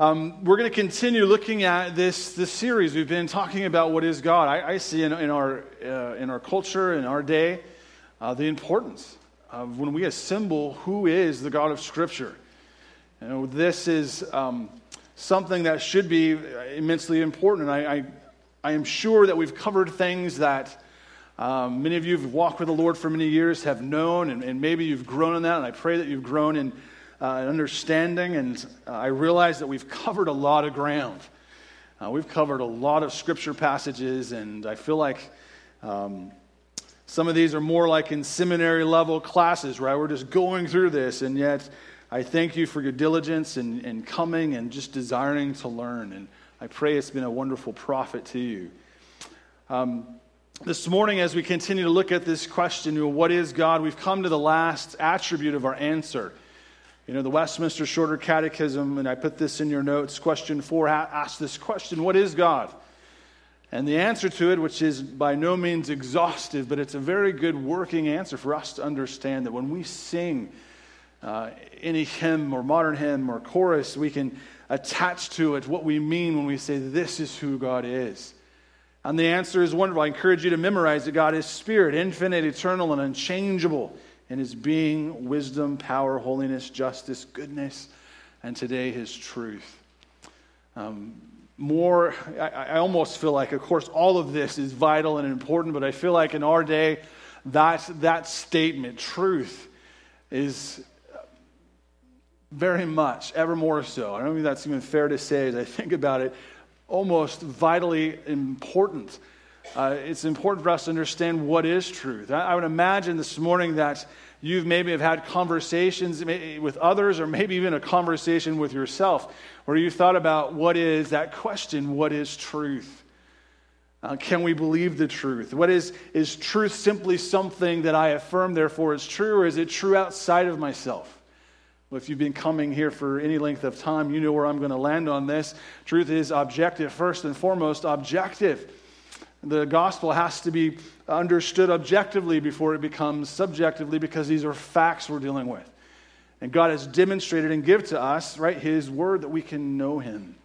Um, we're going to continue looking at this, this series. We've been talking about what is God. I, I see in, in, our, uh, in our culture, in our day, uh, the importance of when we assemble who is the God of Scripture. You know, this is um, something that should be immensely important. I, I, I, am sure that we've covered things that um, many of you have walked with the Lord for many years, have known, and, and, maybe you've grown in that, and I pray that you've grown in uh, understanding. And uh, I realize that we've covered a lot of ground. Uh, we've covered a lot of scripture passages, and I feel like um, some of these are more like in seminary level classes, right? We're just going through this, and yet I thank you for your diligence and, and coming and just desiring to learn. And I pray it's been a wonderful profit to you. Um, this morning, as we continue to look at this question, what is God, we've come to the last attribute of our answer. You know, the Westminster Shorter Catechism, and I put this in your notes, question four asks this question What is God? And the answer to it, which is by no means exhaustive, but it's a very good working answer for us to understand that when we sing uh, any hymn or modern hymn or chorus, we can attach to it what we mean when we say, This is who God is. And the answer is wonderful. I encourage you to memorize that God is spirit, infinite, eternal, and unchangeable in his being, wisdom, power, holiness, justice, goodness, and today his truth. Um, more, I, I, almost feel like, of course, all of this is vital and important, but I feel like in our day, that, that statement, truth, is very much, ever more so. I don't think that's even fair to say as I think about it, almost vitally important. Uh, it's important for us to understand what is truth. I, I would imagine this morning that you've maybe have had conversations with others or maybe even a conversation with yourself where you thought about what is that question what is truth uh, can we believe the truth what is is truth simply something that i affirm therefore is true or is it true outside of myself well, if you've been coming here for any length of time, you know where I'm going to land on this. Truth is objective, first and foremost, objective. The gospel has to be understood objectively before it becomes subjectively because these are facts we're dealing with. And God has demonstrated and give to us, right, his word that we can know him.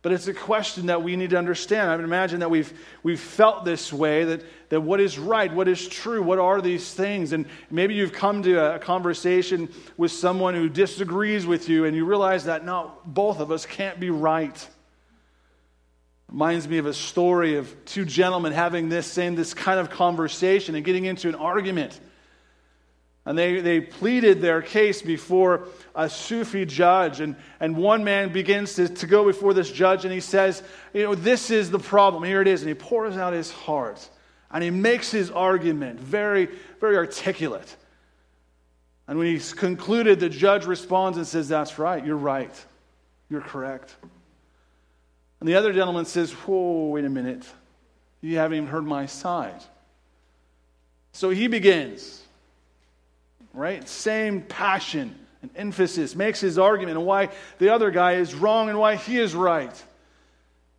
But it's a question that we need to understand. I would imagine that we've, we've felt this way that, that what is right, what is true, what are these things? And maybe you've come to a conversation with someone who disagrees with you and you realize that no, both of us can't be right. Reminds me of a story of two gentlemen having this same this kind of conversation and getting into an argument. And they, they pleaded their case before a Sufi judge. And, and one man begins to, to go before this judge and he says, You know, this is the problem. Here it is. And he pours out his heart. And he makes his argument very, very articulate. And when he's concluded, the judge responds and says, That's right. You're right. You're correct. And the other gentleman says, Whoa, wait a minute. You haven't even heard my side. So he begins right? Same passion and emphasis, makes his argument and why the other guy is wrong and why he is right.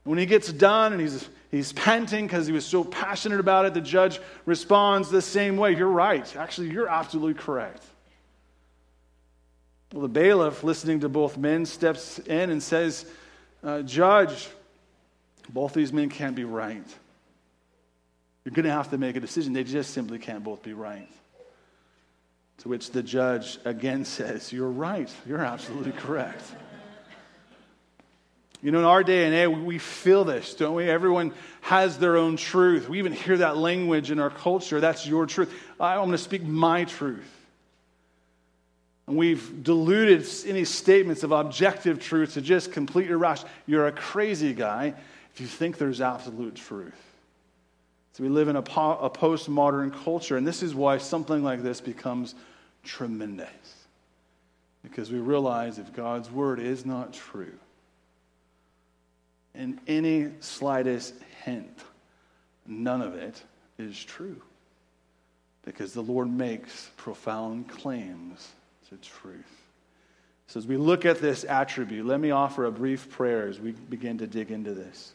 When he gets done and he's, he's panting because he was so passionate about it, the judge responds the same way You're right. Actually, you're absolutely correct. Well, the bailiff, listening to both men, steps in and says, uh, Judge, both these men can't be right. You're going to have to make a decision. They just simply can't both be right. To which the judge again says, You're right. You're absolutely correct. You know, in our day and age, we feel this, don't we? Everyone has their own truth. We even hear that language in our culture. That's your truth. I'm going to speak my truth. And we've diluted any statements of objective truth to just complete irrational. You're a crazy guy if you think there's absolute truth. So we live in a, po- a postmodern culture, and this is why something like this becomes tremendous. Because we realize if God's word is not true, in any slightest hint, none of it is true. Because the Lord makes profound claims to truth. So, as we look at this attribute, let me offer a brief prayer as we begin to dig into this.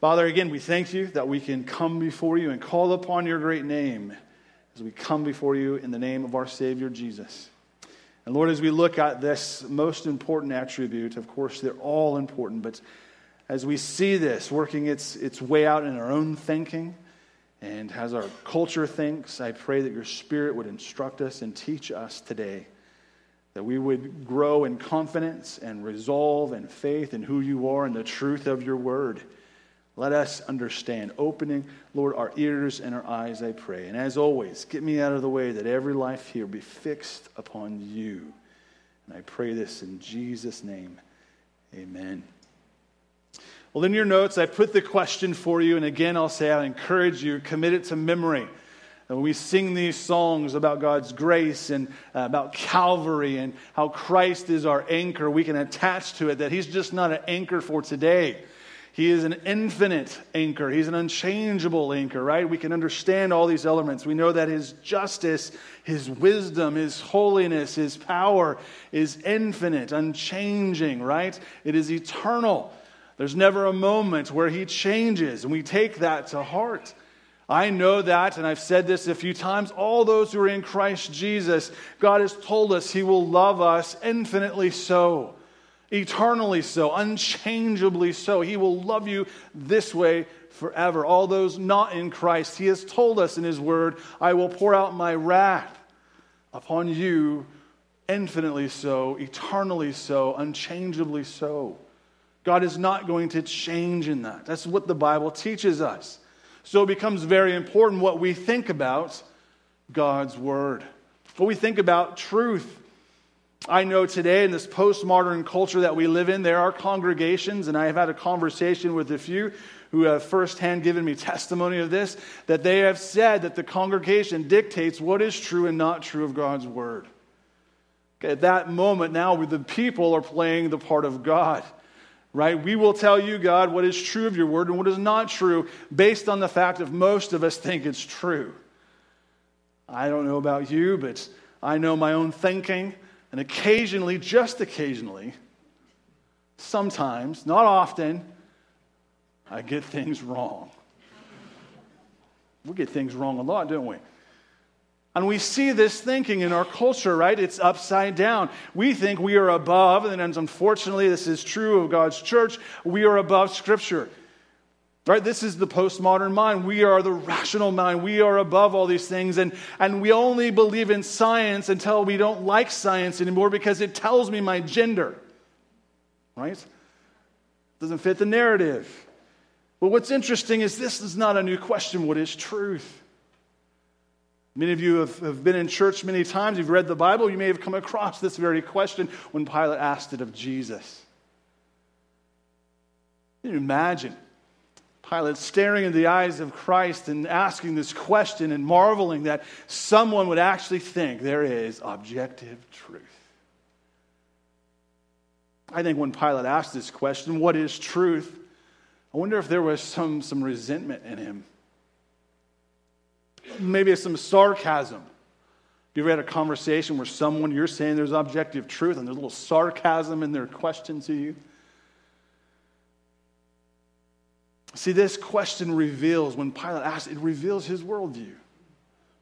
Father, again, we thank you that we can come before you and call upon your great name as we come before you in the name of our Savior Jesus. And Lord, as we look at this most important attribute, of course, they're all important, but as we see this working its, its way out in our own thinking and as our culture thinks, I pray that your Spirit would instruct us and teach us today, that we would grow in confidence and resolve and faith in who you are and the truth of your word. Let us understand, opening, Lord, our ears and our eyes, I pray. And as always, get me out of the way that every life here be fixed upon you. And I pray this in Jesus' name. Amen. Well, in your notes, I put the question for you. And again, I'll say I encourage you, commit it to memory. When we sing these songs about God's grace and uh, about Calvary and how Christ is our anchor, we can attach to it that He's just not an anchor for today. He is an infinite anchor. He's an unchangeable anchor, right? We can understand all these elements. We know that His justice, His wisdom, His holiness, His power is infinite, unchanging, right? It is eternal. There's never a moment where He changes, and we take that to heart. I know that, and I've said this a few times. All those who are in Christ Jesus, God has told us He will love us infinitely so eternally so, unchangeably so. He will love you this way forever. All those not in Christ, He has told us in His Word, I will pour out my wrath upon you infinitely so, eternally so, unchangeably so. God is not going to change in that. That's what the Bible teaches us. So it becomes very important what we think about God's Word, what we think about truth I know today in this postmodern culture that we live in, there are congregations, and I have had a conversation with a few who have firsthand given me testimony of this, that they have said that the congregation dictates what is true and not true of God's word. At that moment, now the people are playing the part of God, right? We will tell you, God, what is true of your word and what is not true based on the fact that most of us think it's true. I don't know about you, but I know my own thinking. And occasionally, just occasionally, sometimes, not often, I get things wrong. We get things wrong a lot, don't we? And we see this thinking in our culture, right? It's upside down. We think we are above, and unfortunately, this is true of God's church, we are above Scripture. Right? This is the postmodern mind. We are the rational mind. We are above all these things. And, and we only believe in science until we don't like science anymore because it tells me my gender. Right? Doesn't fit the narrative. But what's interesting is this is not a new question. What is truth? Many of you have, have been in church many times. You've read the Bible. You may have come across this very question when Pilate asked it of Jesus. Can you imagine? Pilate staring in the eyes of Christ and asking this question and marveling that someone would actually think there is objective truth. I think when Pilate asked this question, what is truth? I wonder if there was some, some resentment in him. Maybe some sarcasm. You ever had a conversation where someone, you're saying there's objective truth and there's a little sarcasm in their question to you? See, this question reveals, when Pilate asks, it reveals his worldview.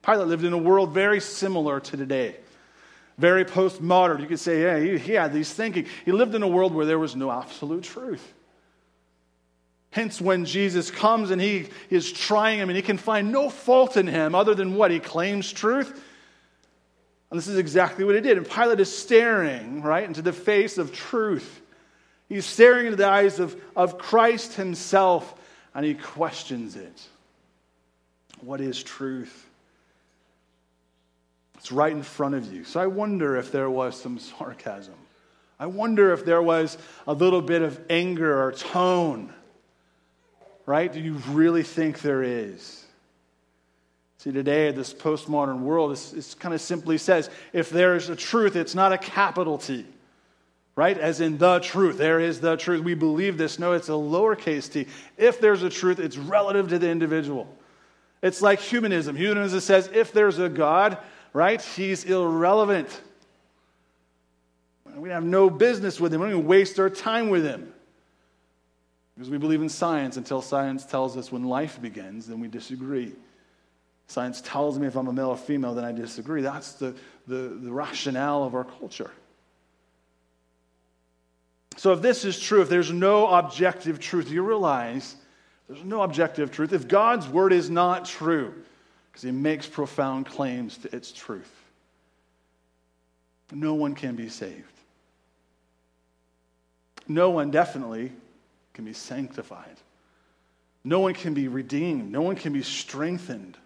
Pilate lived in a world very similar to today, very postmodern. You could say, yeah, he, he had these thinking. He lived in a world where there was no absolute truth. Hence, when Jesus comes and he is trying him and he can find no fault in him other than what? He claims truth. And this is exactly what he did. And Pilate is staring, right, into the face of truth. He's staring into the eyes of, of Christ himself and he questions it. What is truth? It's right in front of you. So I wonder if there was some sarcasm. I wonder if there was a little bit of anger or tone. Right? Do you really think there is? See, today, this postmodern world is, kind of simply says if there is a truth, it's not a capital T right? As in the truth. There is the truth. We believe this. No, it's a lowercase t. If there's a truth, it's relative to the individual. It's like humanism. Humanism says if there's a God, right, he's irrelevant. We have no business with him. We don't even waste our time with him. Because we believe in science until science tells us when life begins, then we disagree. Science tells me if I'm a male or female, then I disagree. That's the, the, the rationale of our culture. So, if this is true, if there's no objective truth, you realize there's no objective truth. If God's word is not true, because he makes profound claims to its truth, no one can be saved. No one definitely can be sanctified. No one can be redeemed. No one can be strengthened.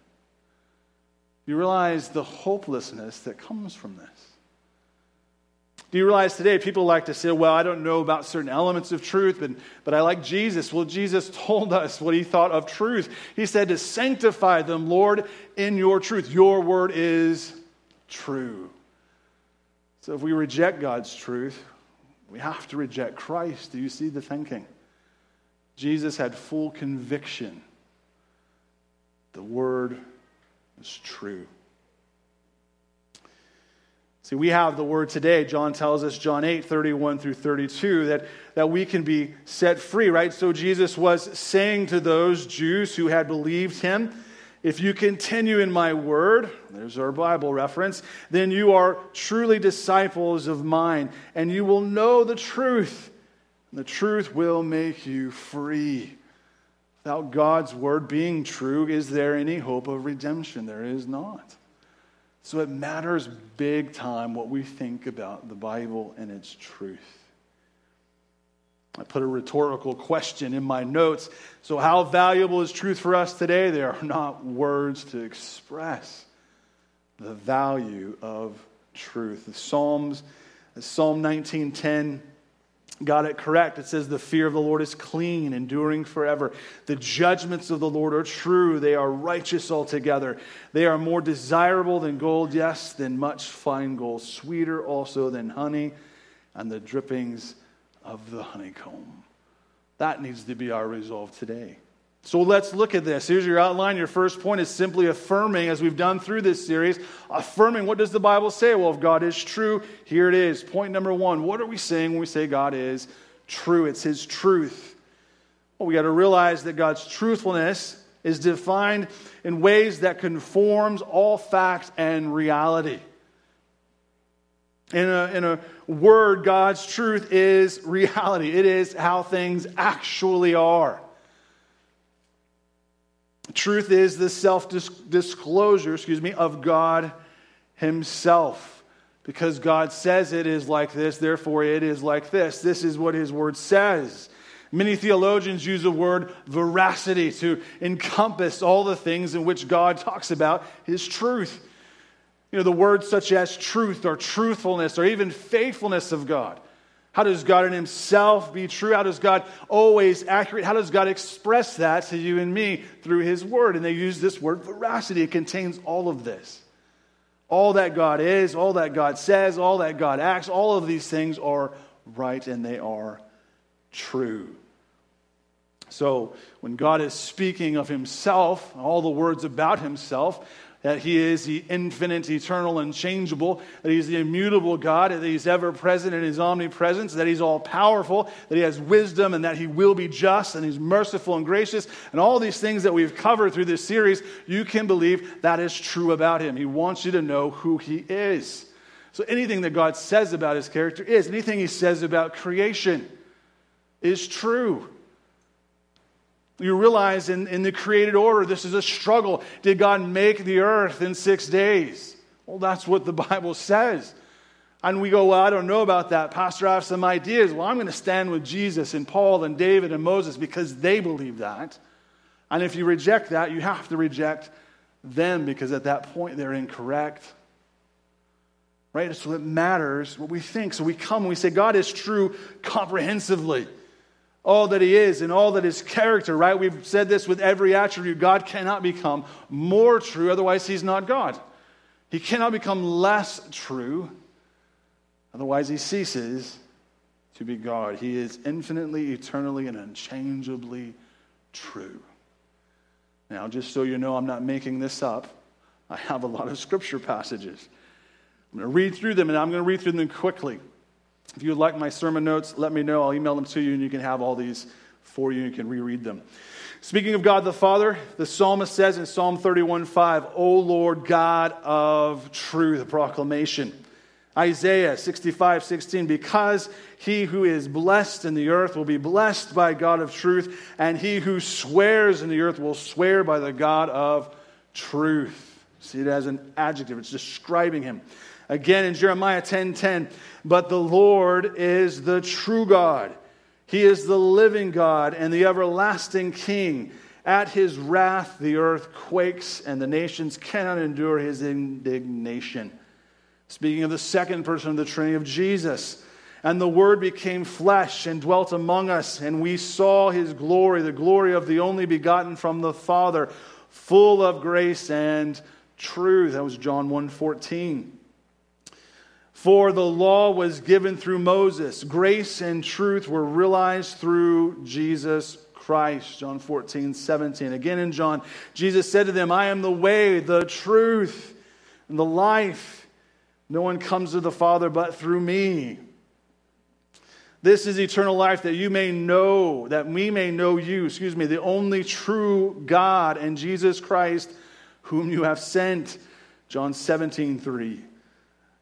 You realize the hopelessness that comes from this. Do you realize today people like to say, well, I don't know about certain elements of truth, but, but I like Jesus? Well, Jesus told us what he thought of truth. He said to sanctify them, Lord, in your truth. Your word is true. So if we reject God's truth, we have to reject Christ. Do you see the thinking? Jesus had full conviction. The word is true. See, we have the word today. John tells us, John 8, 31 through 32, that, that we can be set free, right? So Jesus was saying to those Jews who had believed him, if you continue in my word, there's our Bible reference, then you are truly disciples of mine, and you will know the truth, the truth will make you free. Without God's word being true, is there any hope of redemption? There is not. So it matters big time what we think about the Bible and its truth. I put a rhetorical question in my notes. So, how valuable is truth for us today? There are not words to express the value of truth. The Psalms, Psalm 19:10 got it correct. It says, The fear of the Lord is clean, enduring forever. The judgments of the Lord are true. They are righteous altogether. They are more desirable than gold, yes, than much fine gold, sweeter also than honey and the drippings of the honeycomb. That needs to be our resolve today. So let's look at this. Here's your outline. Your first point is simply affirming, as we've done through this series, affirming what does the Bible say? Well, if God is true, here it is. Point number one what are we saying when we say God is true? It's His truth. Well, we got to realize that God's truthfulness is defined in ways that conforms all fact and reality. In a, in a word, God's truth is reality. It is how things actually are. Truth is the self disclosure, excuse me, of God Himself. Because God says it is like this, therefore it is like this. This is what His Word says. Many theologians use the word veracity to encompass all the things in which God talks about His truth. You know, the words such as truth or truthfulness or even faithfulness of God. How does God in Himself be true? How does God always accurate? How does God express that to you and me through His Word? And they use this word veracity. It contains all of this. All that God is, all that God says, all that God acts, all of these things are right and they are true. So when God is speaking of Himself, all the words about Himself, that He is the infinite, eternal, unchangeable, that He's the immutable God, that He's ever present in His omnipresence, that He's all powerful, that He has wisdom, and that He will be just, and He's merciful and gracious, and all these things that we've covered through this series, you can believe that is true about Him. He wants you to know who He is. So anything that God says about His character is, anything He says about creation is true. You realize in, in the created order, this is a struggle. Did God make the earth in six days? Well, that's what the Bible says. And we go, Well, I don't know about that. Pastor, I have some ideas. Well, I'm going to stand with Jesus and Paul and David and Moses because they believe that. And if you reject that, you have to reject them because at that point they're incorrect. Right? So it matters what we think. So we come and we say, God is true comprehensively all that he is and all that his character, right? We've said this with every attribute. God cannot become more true, otherwise, he's not God. He cannot become less true, otherwise, he ceases to be God. He is infinitely, eternally, and unchangeably true. Now, just so you know, I'm not making this up. I have a lot of scripture passages. I'm going to read through them, and I'm going to read through them quickly. If you would like my sermon notes, let me know. I'll email them to you, and you can have all these for you. You can reread them. Speaking of God the Father, the psalmist says in Psalm 31 5, O Lord God of truth, a proclamation. Isaiah 65 16, because he who is blessed in the earth will be blessed by God of truth, and he who swears in the earth will swear by the God of truth. See it as an adjective, it's describing him. Again in Jeremiah 10 10, but the Lord is the true God. He is the living God and the everlasting King. At his wrath, the earth quakes, and the nations cannot endure his indignation. Speaking of the second person of the Trinity of Jesus. And the Word became flesh and dwelt among us, and we saw his glory, the glory of the only begotten from the Father, full of grace and truth. That was John 1:14. For the law was given through Moses, grace and truth were realized through Jesus Christ. John 14, 17. Again in John, Jesus said to them, I am the way, the truth, and the life. No one comes to the Father but through me. This is eternal life that you may know, that we may know you, excuse me, the only true God and Jesus Christ, whom you have sent. John 17, 3.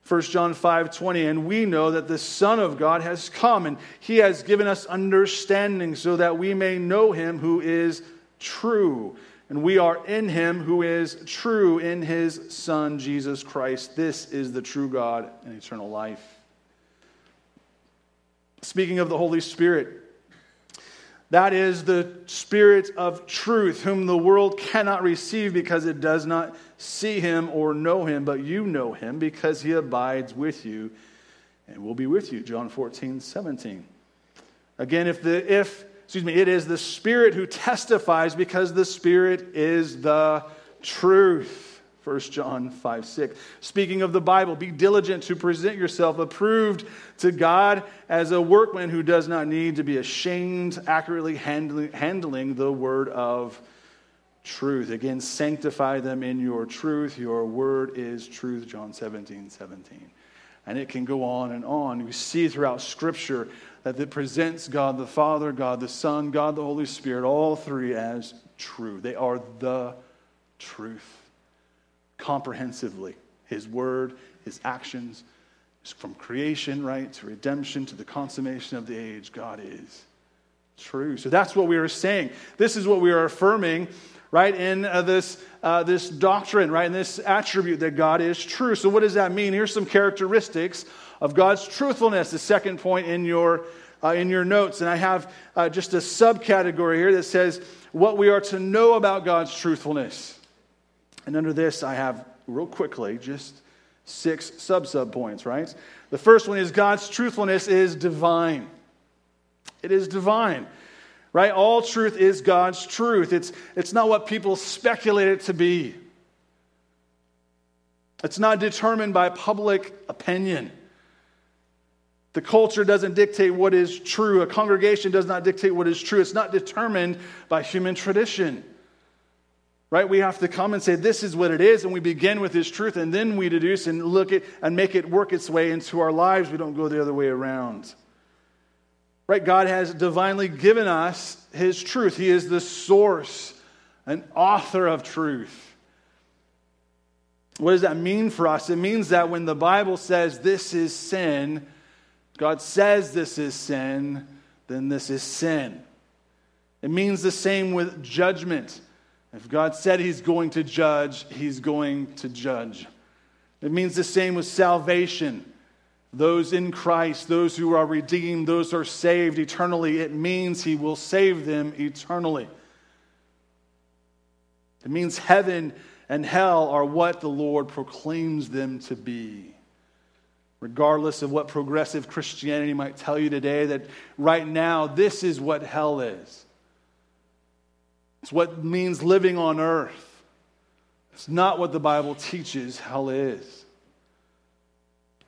1 John 5 20, and we know that the Son of God has come, and he has given us understanding so that we may know him who is true. And we are in him who is true in his Son, Jesus Christ. This is the true God and eternal life. Speaking of the Holy Spirit, that is the Spirit of truth, whom the world cannot receive because it does not see him or know him, but you know him because he abides with you and will be with you. John 14, 17. Again, if the if excuse me, it is the Spirit who testifies because the Spirit is the truth. 1 John 5 6. Speaking of the Bible, be diligent to present yourself approved to God as a workman who does not need to be ashamed, accurately handling, handling the word of truth. Again, sanctify them in your truth. Your word is truth. John 17 17. And it can go on and on. We see throughout Scripture that it presents God the Father, God the Son, God the Holy Spirit, all three as true. They are the truth comprehensively. His word, his actions, from creation, right, to redemption, to the consummation of the age, God is true. So that's what we are saying. This is what we are affirming, right, in uh, this, uh, this doctrine, right, in this attribute that God is true. So what does that mean? Here's some characteristics of God's truthfulness, the second point in your, uh, in your notes. And I have uh, just a subcategory here that says what we are to know about God's truthfulness. And under this, I have, real quickly, just six sub sub points, right? The first one is God's truthfulness is divine. It is divine, right? All truth is God's truth. It's, it's not what people speculate it to be, it's not determined by public opinion. The culture doesn't dictate what is true. A congregation does not dictate what is true. It's not determined by human tradition. Right? We have to come and say, this is what it is, and we begin with this truth, and then we deduce and look at and make it work its way into our lives. We don't go the other way around. Right? God has divinely given us His truth. He is the source and author of truth. What does that mean for us? It means that when the Bible says this is sin, God says this is sin, then this is sin. It means the same with judgment. If God said He's going to judge, He's going to judge. It means the same with salvation. Those in Christ, those who are redeemed, those who are saved eternally, it means He will save them eternally. It means heaven and hell are what the Lord proclaims them to be regardless of what progressive Christianity might tell you today, that right now, this is what hell is. It's what means living on earth. It's not what the Bible teaches hell is.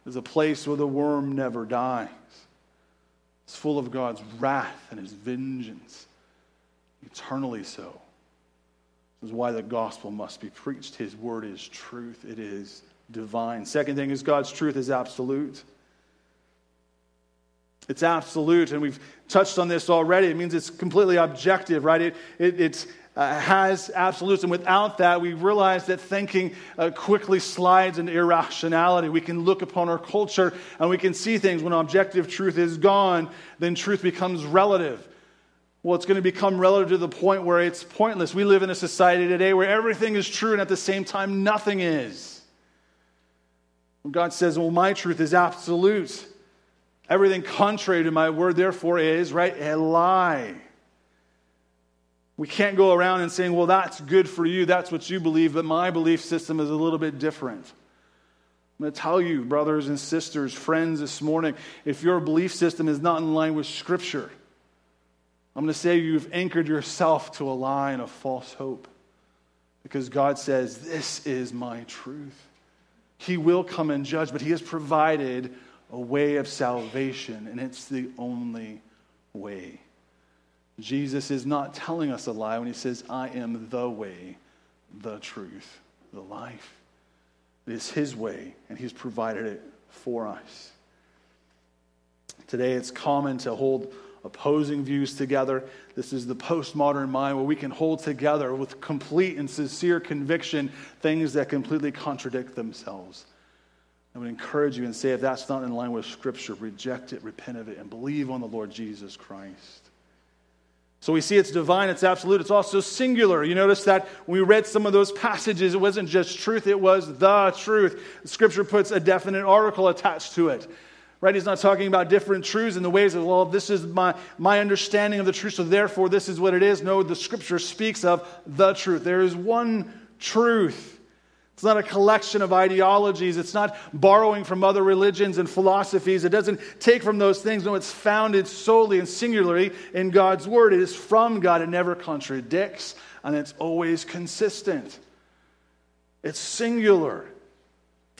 It's a place where the worm never dies. It's full of God's wrath and his vengeance, eternally so. This is why the gospel must be preached. His word is truth, it is divine. Second thing is God's truth is absolute. It's absolute, and we've touched on this already. It means it's completely objective, right? It, it it's, uh, has absolutes, and without that, we realize that thinking uh, quickly slides into irrationality. We can look upon our culture and we can see things. When objective truth is gone, then truth becomes relative. Well, it's going to become relative to the point where it's pointless. We live in a society today where everything is true and at the same time nothing is. God says, Well, my truth is absolute, everything contrary to my word, therefore, is, right, a lie. We can't go around and saying, well, that's good for you, that's what you believe, but my belief system is a little bit different. I'm going to tell you, brothers and sisters, friends, this morning, if your belief system is not in line with Scripture, I'm going to say you've anchored yourself to a lie and a false hope. Because God says, This is my truth. He will come and judge, but He has provided a way of salvation, and it's the only way. Jesus is not telling us a lie when he says, I am the way, the truth, the life. It is his way, and he's provided it for us. Today, it's common to hold opposing views together. This is the postmodern mind where we can hold together with complete and sincere conviction things that completely contradict themselves. I would encourage you and say, if that's not in line with Scripture, reject it, repent of it, and believe on the Lord Jesus Christ. So we see it's divine, it's absolute, it's also singular. You notice that when we read some of those passages, it wasn't just truth, it was the truth. Scripture puts a definite article attached to it. Right? He's not talking about different truths in the ways of, well, this is my, my understanding of the truth, so therefore this is what it is. No, the scripture speaks of the truth. There is one truth. It's not a collection of ideologies. It's not borrowing from other religions and philosophies. It doesn't take from those things. No, it's founded solely and singularly in God's Word. It is from God. It never contradicts, and it's always consistent. It's singular.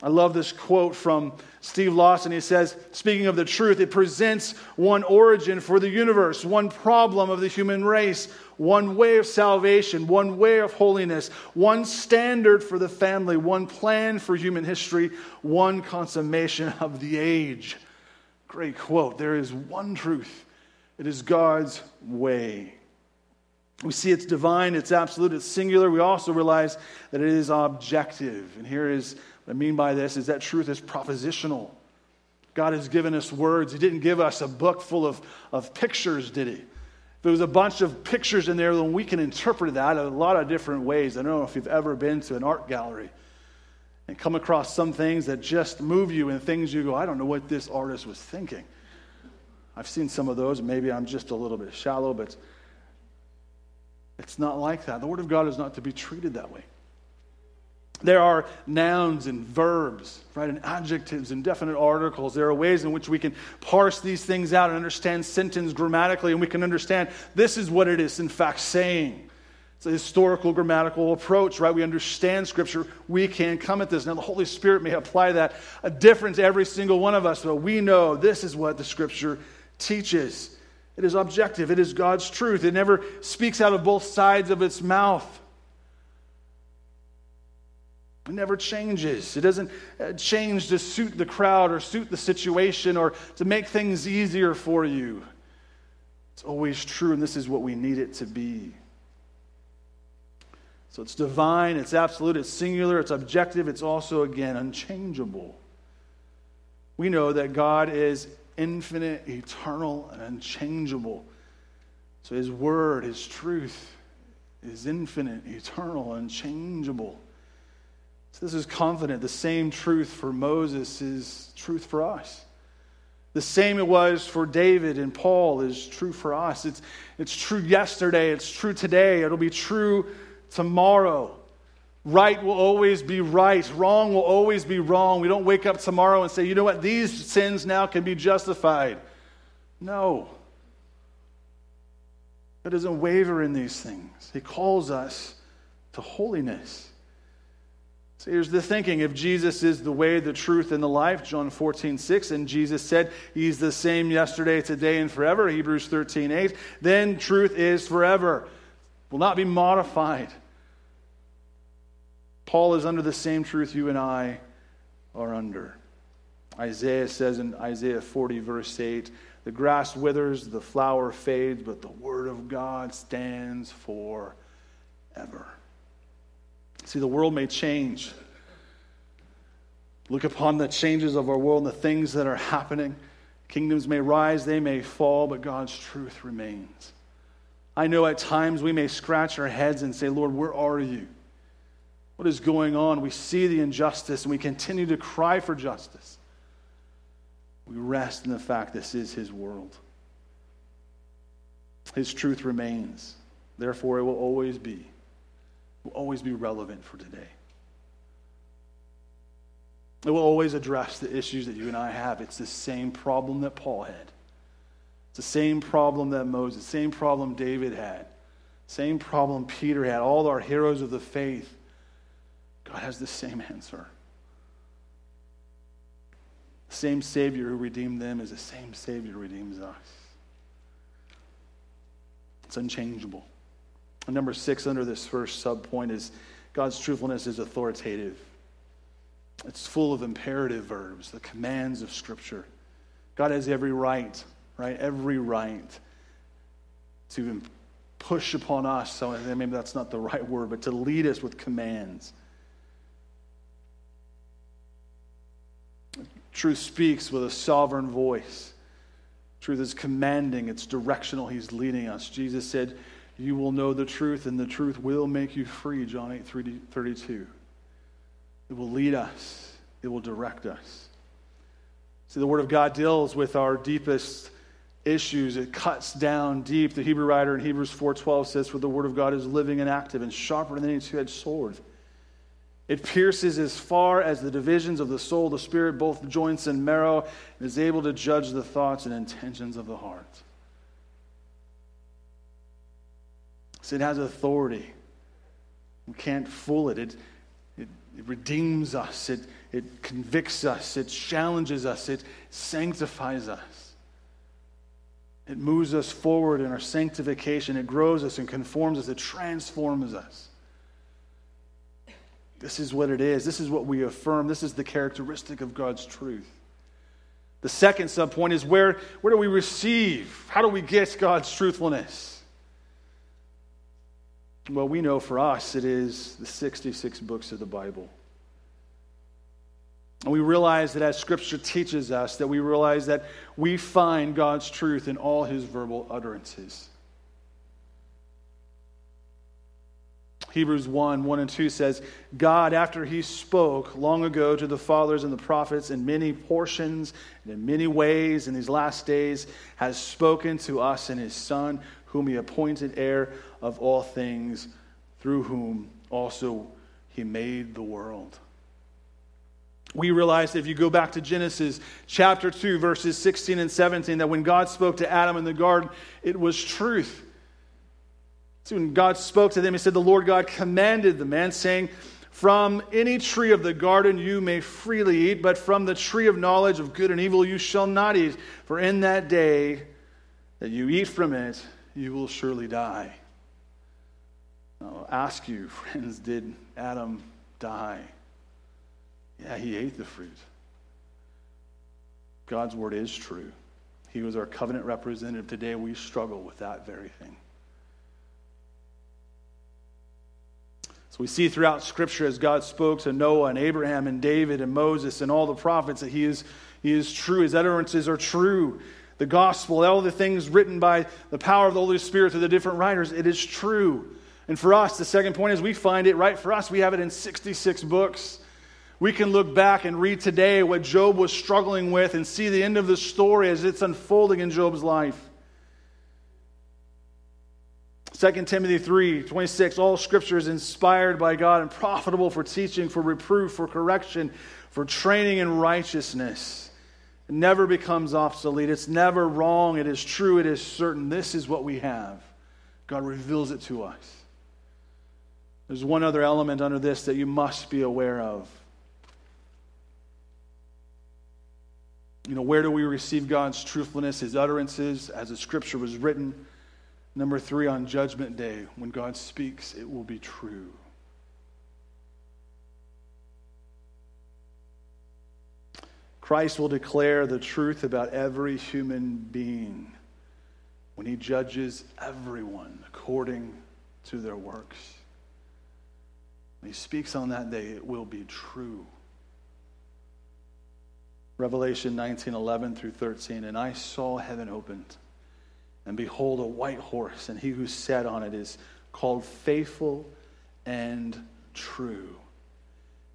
I love this quote from Steve Lawson. He says, speaking of the truth, it presents one origin for the universe, one problem of the human race, one way of salvation, one way of holiness, one standard for the family, one plan for human history, one consummation of the age. Great quote. There is one truth, it is God's way. We see it's divine, it's absolute, it's singular. We also realize that it is objective. And here is what I mean by this is that truth is propositional. God has given us words. He didn't give us a book full of, of pictures, did He? There was a bunch of pictures in there, and we can interpret that a lot of different ways. I don't know if you've ever been to an art gallery and come across some things that just move you and things you go, I don't know what this artist was thinking. I've seen some of those. Maybe I'm just a little bit shallow, but it's not like that. The Word of God is not to be treated that way. There are nouns and verbs, right, and adjectives and definite articles. There are ways in which we can parse these things out and understand sentence grammatically, and we can understand this is what it is, in fact, saying. It's a historical grammatical approach, right? We understand Scripture. We can come at this. Now, the Holy Spirit may apply that a difference to every single one of us, but we know this is what the Scripture teaches. It is objective, it is God's truth. It never speaks out of both sides of its mouth. It never changes. It doesn't uh, change to suit the crowd or suit the situation or to make things easier for you. It's always true, and this is what we need it to be. So it's divine, it's absolute, it's singular, it's objective, it's also, again, unchangeable. We know that God is infinite, eternal, and unchangeable. So his word, his truth, is infinite, eternal, unchangeable. So this is confident. The same truth for Moses is truth for us. The same it was for David and Paul is true for us. It's, it's true yesterday, it's true today, it'll be true tomorrow. Right will always be right, wrong will always be wrong. We don't wake up tomorrow and say, you know what, these sins now can be justified. No. God doesn't waver in these things. He calls us to holiness. So here's the thinking if Jesus is the way, the truth, and the life, John 14, 6, and Jesus said he's the same yesterday, today, and forever, Hebrews 13, 8, then truth is forever, will not be modified. Paul is under the same truth you and I are under. Isaiah says in Isaiah 40, verse 8, The grass withers, the flower fades, but the word of God stands forever. See, the world may change. Look upon the changes of our world and the things that are happening. Kingdoms may rise, they may fall, but God's truth remains. I know at times we may scratch our heads and say, Lord, where are you? What is going on? We see the injustice and we continue to cry for justice. We rest in the fact this is His world. His truth remains. Therefore, it will always be, will always be relevant for today. It will always address the issues that you and I have. It's the same problem that Paul had. It's the same problem that Moses, the same problem David had, same problem Peter had, all our heroes of the faith. God has the same answer. The same Savior who redeemed them is the same Savior who redeems us. It's unchangeable. Number six, under this first subpoint, is God's truthfulness is authoritative. It's full of imperative verbs, the commands of Scripture. God has every right, right? Every right to push upon us. So maybe that's not the right word, but to lead us with commands. Truth speaks with a sovereign voice. Truth is commanding, it's directional. He's leading us. Jesus said, You will know the truth, and the truth will make you free. John 8 32. It will lead us, it will direct us. See, the Word of God deals with our deepest issues. It cuts down deep. The Hebrew writer in Hebrews 4.12 says, For the Word of God is living and active and sharper than any two-edged sword. It pierces as far as the divisions of the soul, the spirit, both joints and marrow, and is able to judge the thoughts and intentions of the heart. It has authority. We can't fool it. It, it redeems us, it, it convicts us, it challenges us, it sanctifies us. It moves us forward in our sanctification, it grows us and conforms us, it transforms us. This is what it is. This is what we affirm. This is the characteristic of God's truth. The second subpoint is where, where do we receive? How do we get God's truthfulness? Well, we know for us it is the 66 books of the Bible. And we realize that as Scripture teaches us, that we realize that we find God's truth in all his verbal utterances. Hebrews 1 1 and 2 says, God, after he spoke long ago to the fathers and the prophets in many portions and in many ways in these last days, has spoken to us in his Son, whom he appointed heir of all things, through whom also he made the world. We realize if you go back to Genesis chapter 2, verses 16 and 17, that when God spoke to Adam in the garden, it was truth. So when God spoke to them, he said, The Lord God commanded the man, saying, From any tree of the garden you may freely eat, but from the tree of knowledge of good and evil you shall not eat, for in that day that you eat from it, you will surely die. I'll ask you, friends, did Adam die? Yeah, he ate the fruit. God's word is true. He was our covenant representative. Today we struggle with that very thing. So we see throughout Scripture as God spoke to Noah and Abraham and David and Moses and all the prophets that he is, he is true. His utterances are true. The gospel, all the things written by the power of the Holy Spirit through the different writers, it is true. And for us, the second point is we find it right for us. We have it in 66 books. We can look back and read today what Job was struggling with and see the end of the story as it's unfolding in Job's life. 2 Timothy 3 26, all scripture is inspired by God and profitable for teaching, for reproof, for correction, for training in righteousness. It never becomes obsolete. It's never wrong. It is true. It is certain. This is what we have. God reveals it to us. There's one other element under this that you must be aware of. You know, where do we receive God's truthfulness, His utterances, as the scripture was written? Number three, on Judgment Day, when God speaks, it will be true. Christ will declare the truth about every human being when he judges everyone according to their works. When he speaks on that day, it will be true. Revelation 19 11 through 13. And I saw heaven opened, and behold, a white horse, and he who sat on it is called faithful and true.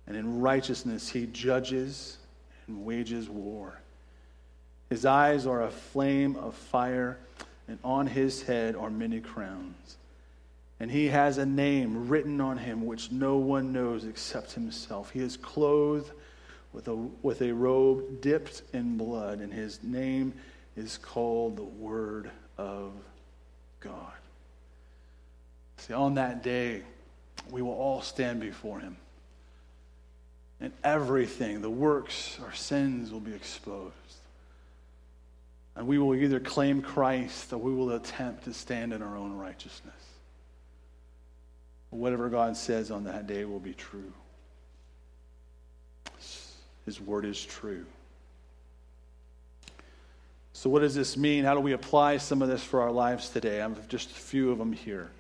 And in righteousness he judges and wages war. His eyes are a flame of fire, and on his head are many crowns. And he has a name written on him which no one knows except himself. He is clothed with a, with a robe dipped in blood, and his name is called the Word of God. See, on that day, we will all stand before him. And everything, the works, our sins will be exposed. And we will either claim Christ or we will attempt to stand in our own righteousness. Whatever God says on that day will be true. His word is true. So, what does this mean? How do we apply some of this for our lives today? I have just a few of them here.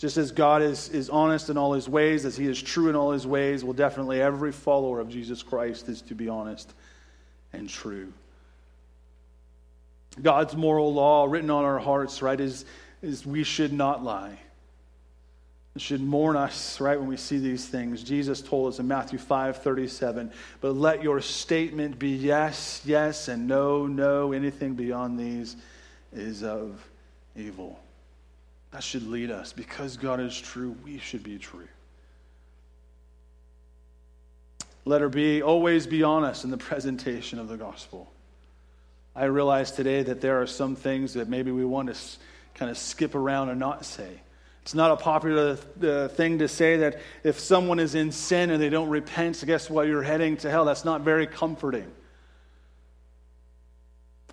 Just as God is, is honest in all his ways, as he is true in all his ways, well, definitely every follower of Jesus Christ is to be honest and true. God's moral law written on our hearts, right, is, is we should not lie. Should mourn us, right, when we see these things. Jesus told us in Matthew 5 37, but let your statement be yes, yes, and no, no. Anything beyond these is of evil. That should lead us. Because God is true, we should be true. Letter B, always be honest in the presentation of the gospel. I realize today that there are some things that maybe we want to kind of skip around and not say. It's not a popular uh, thing to say that if someone is in sin and they don't repent, guess what? You're heading to hell. That's not very comforting.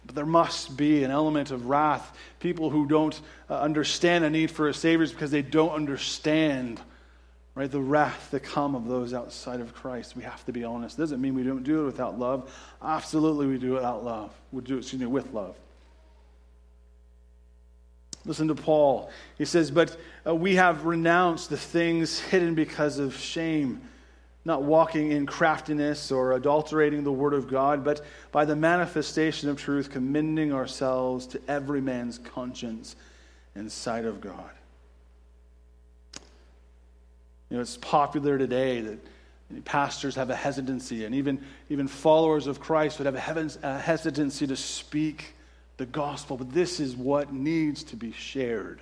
But there must be an element of wrath. People who don't uh, understand a need for a Savior is because they don't understand right, the wrath that come of those outside of Christ. We have to be honest. Doesn't mean we don't do it without love. Absolutely, we do it without love. We do it, excuse me, with love. Listen to Paul. He says, But uh, we have renounced the things hidden because of shame not walking in craftiness or adulterating the word of God, but by the manifestation of truth, commending ourselves to every man's conscience in sight of God. You know, it's popular today that pastors have a hesitancy, and even, even followers of Christ would have a hesitancy to speak the gospel, but this is what needs to be shared.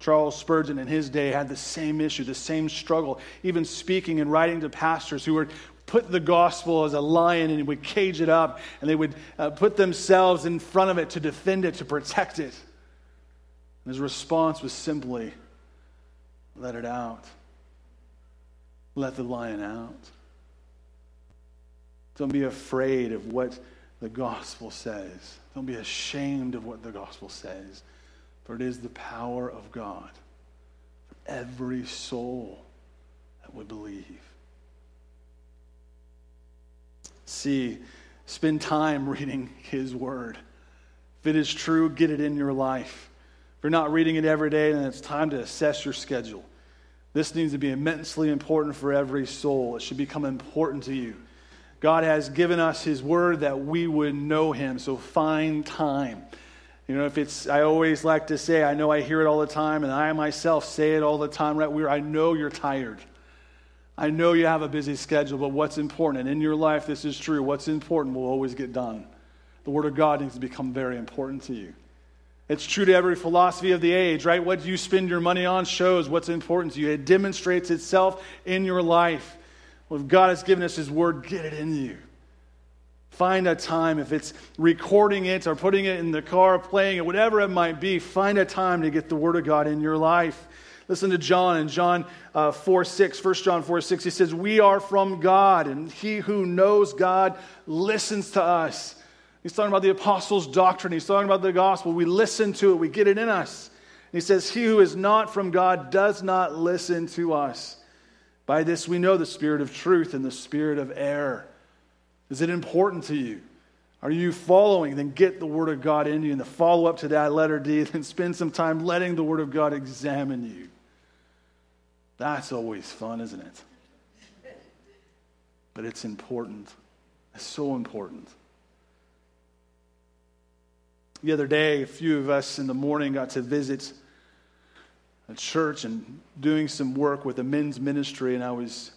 Charles Spurgeon in his day had the same issue, the same struggle, even speaking and writing to pastors who would put the gospel as a lion and would cage it up, and they would uh, put themselves in front of it to defend it, to protect it. And his response was simply, let it out. Let the lion out. Don't be afraid of what the gospel says. Don't be ashamed of what the gospel says. For it is the power of God for every soul that would believe. See, spend time reading His Word. If it is true, get it in your life. If you're not reading it every day, then it's time to assess your schedule. This needs to be immensely important for every soul. It should become important to you. God has given us His Word that we would know Him, so find time. You know, if it's, I always like to say, I know I hear it all the time, and I myself say it all the time, right? We're, I know you're tired. I know you have a busy schedule, but what's important, and in your life, this is true, what's important will always get done. The Word of God needs to become very important to you. It's true to every philosophy of the age, right? What you spend your money on shows what's important to you. It demonstrates itself in your life. Well, if God has given us His Word, get it in you. Find a time, if it's recording it or putting it in the car, playing it, whatever it might be, find a time to get the Word of God in your life. Listen to John in John uh, 4 6, 1 John 4 6. He says, We are from God, and he who knows God listens to us. He's talking about the apostles' doctrine. He's talking about the gospel. We listen to it, we get it in us. he says, He who is not from God does not listen to us. By this we know the spirit of truth and the spirit of error. Is it important to you? Are you following? Then get the Word of God in you. And the follow up to that, letter D, then spend some time letting the Word of God examine you. That's always fun, isn't it? But it's important. It's so important. The other day, a few of us in the morning got to visit a church and doing some work with a men's ministry, and I was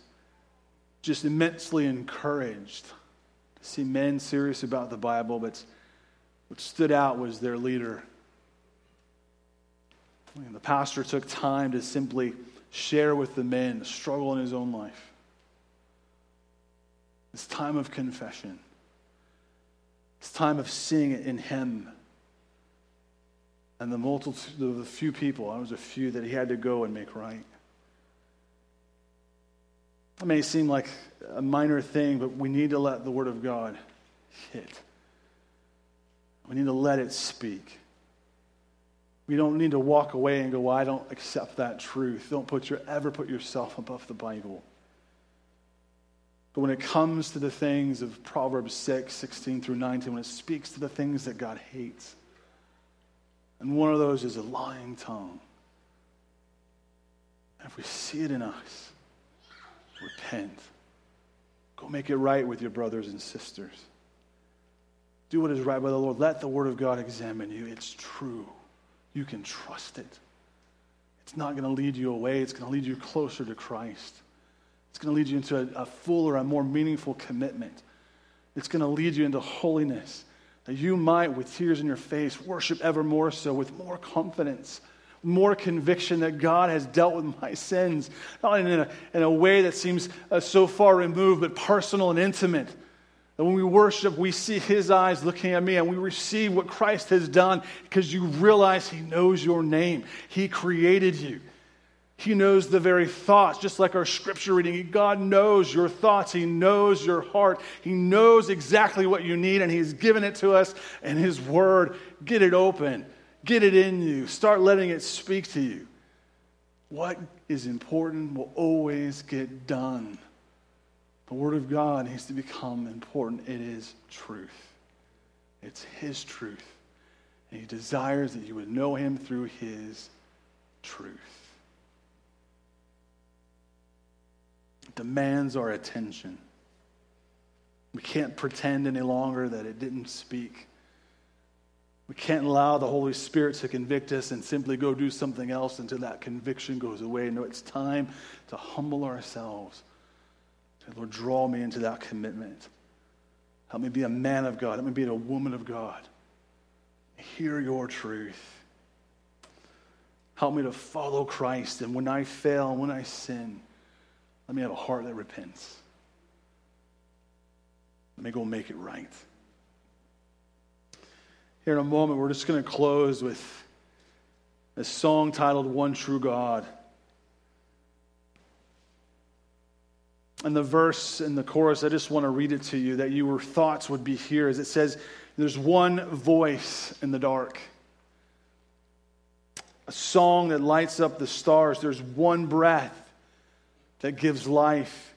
just immensely encouraged to see men serious about the Bible, but what stood out was their leader. And the pastor took time to simply share with the men the struggle in his own life. This time of confession, this time of seeing it in him and the multitude of the few people, I was a few that he had to go and make right. It may seem like a minor thing, but we need to let the Word of God hit. We need to let it speak. We don't need to walk away and go, well, I don't accept that truth. Don't put your, ever put yourself above the Bible. But when it comes to the things of Proverbs 6, 16 through 19, when it speaks to the things that God hates, and one of those is a lying tongue. If we see it in us, repent. Go make it right with your brothers and sisters. Do what is right by the Lord. Let the Word of God examine you. It's true. You can trust it. It's not going to lead you away, it's going to lead you closer to Christ. It's going to lead you into a, a fuller, a more meaningful commitment. It's going to lead you into holiness you might, with tears in your face, worship ever more so with more confidence, more conviction that God has dealt with my sins, not in a, in a way that seems uh, so far removed, but personal and intimate. And when we worship, we see His eyes looking at me and we receive what Christ has done because you realize He knows your name. He created you. He knows the very thoughts, just like our scripture reading. God knows your thoughts. He knows your heart. He knows exactly what you need, and He's given it to us in His Word. Get it open, get it in you. Start letting it speak to you. What is important will always get done. The Word of God needs to become important. It is truth, it's His truth. And He desires that you would know Him through His truth. Demands our attention. We can't pretend any longer that it didn't speak. We can't allow the Holy Spirit to convict us and simply go do something else until that conviction goes away. No, it's time to humble ourselves. Say, Lord, draw me into that commitment. Help me be a man of God. Help me be a woman of God. Hear your truth. Help me to follow Christ. And when I fail when I sin, let me have a heart that repents. Let me go make it right. Here in a moment, we're just going to close with a song titled One True God. And the verse in the chorus, I just want to read it to you that your thoughts would be here. As it says, There's one voice in the dark, a song that lights up the stars. There's one breath that gives life.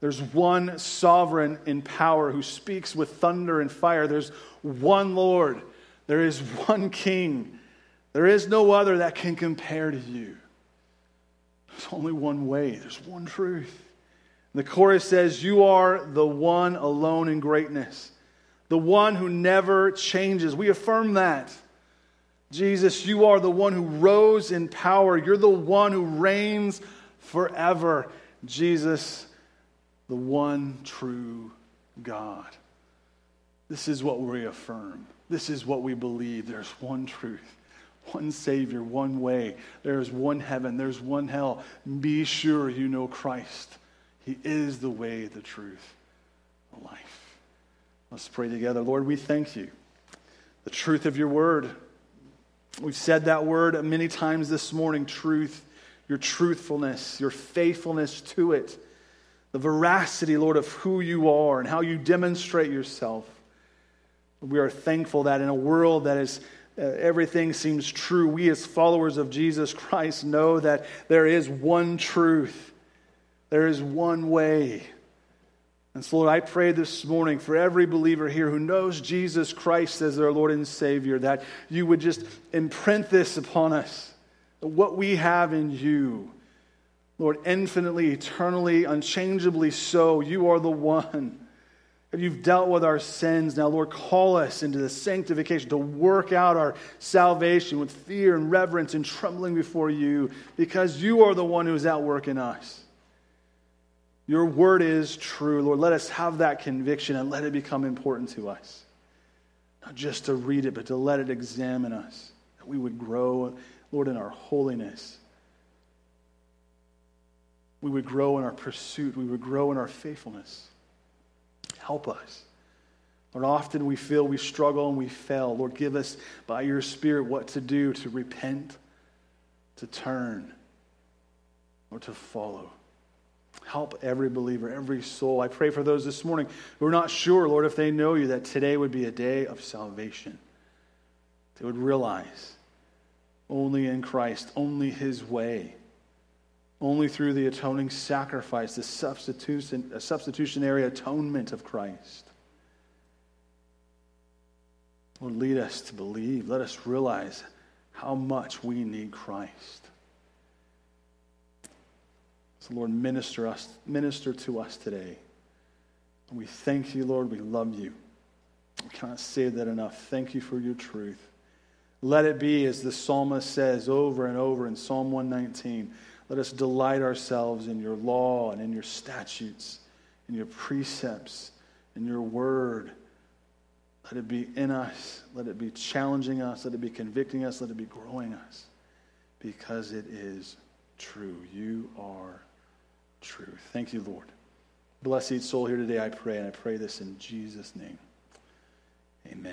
There's one sovereign in power who speaks with thunder and fire. There's one Lord. There is one King. There is no other that can compare to you. There's only one way, there's one truth. the chorus says, You are the one alone in greatness, the one who never changes. We affirm that. Jesus, you are the one who rose in power. You're the one who reigns forever. Jesus, the one true God. This is what we affirm. This is what we believe. There's one truth, one Savior, one way. There's one heaven, there's one hell. Be sure you know Christ. He is the way, the truth, the life. Let's pray together. Lord, we thank you. The truth of your word. We've said that word many times this morning truth your truthfulness, your faithfulness to it, the veracity, Lord, of who you are and how you demonstrate yourself. We are thankful that in a world that is uh, everything seems true, we as followers of Jesus Christ know that there is one truth There is one way. And so, Lord, I pray this morning for every believer here who knows Jesus Christ as their Lord and Savior that you would just imprint this upon us. What we have in you, Lord, infinitely, eternally, unchangeably so. You are the one. If you've dealt with our sins. Now, Lord, call us into the sanctification to work out our salvation with fear and reverence and trembling before you because you are the one who is at work in us. Your word is true, Lord. Let us have that conviction and let it become important to us. Not just to read it, but to let it examine us. That we would grow, Lord, in our holiness. We would grow in our pursuit. We would grow in our faithfulness. Help us. Lord, often we feel we struggle and we fail. Lord, give us by your Spirit what to do to repent, to turn, or to follow. Help every believer, every soul. I pray for those this morning who are not sure, Lord, if they know you, that today would be a day of salvation. They would realize only in Christ, only His way, only through the atoning sacrifice, the substitution, substitutionary atonement of Christ. Lord, lead us to believe. Let us realize how much we need Christ. So, Lord, minister us, minister to us today. We thank you, Lord. We love you. We cannot say that enough. Thank you for your truth. Let it be, as the psalmist says over and over in Psalm 119, let us delight ourselves in your law and in your statutes, in your precepts, in your word. Let it be in us. Let it be challenging us. Let it be convicting us. Let it be growing us. Because it is true. You are true. Thank you, Lord. Bless each soul here today, I pray, and I pray this in Jesus' name. Amen.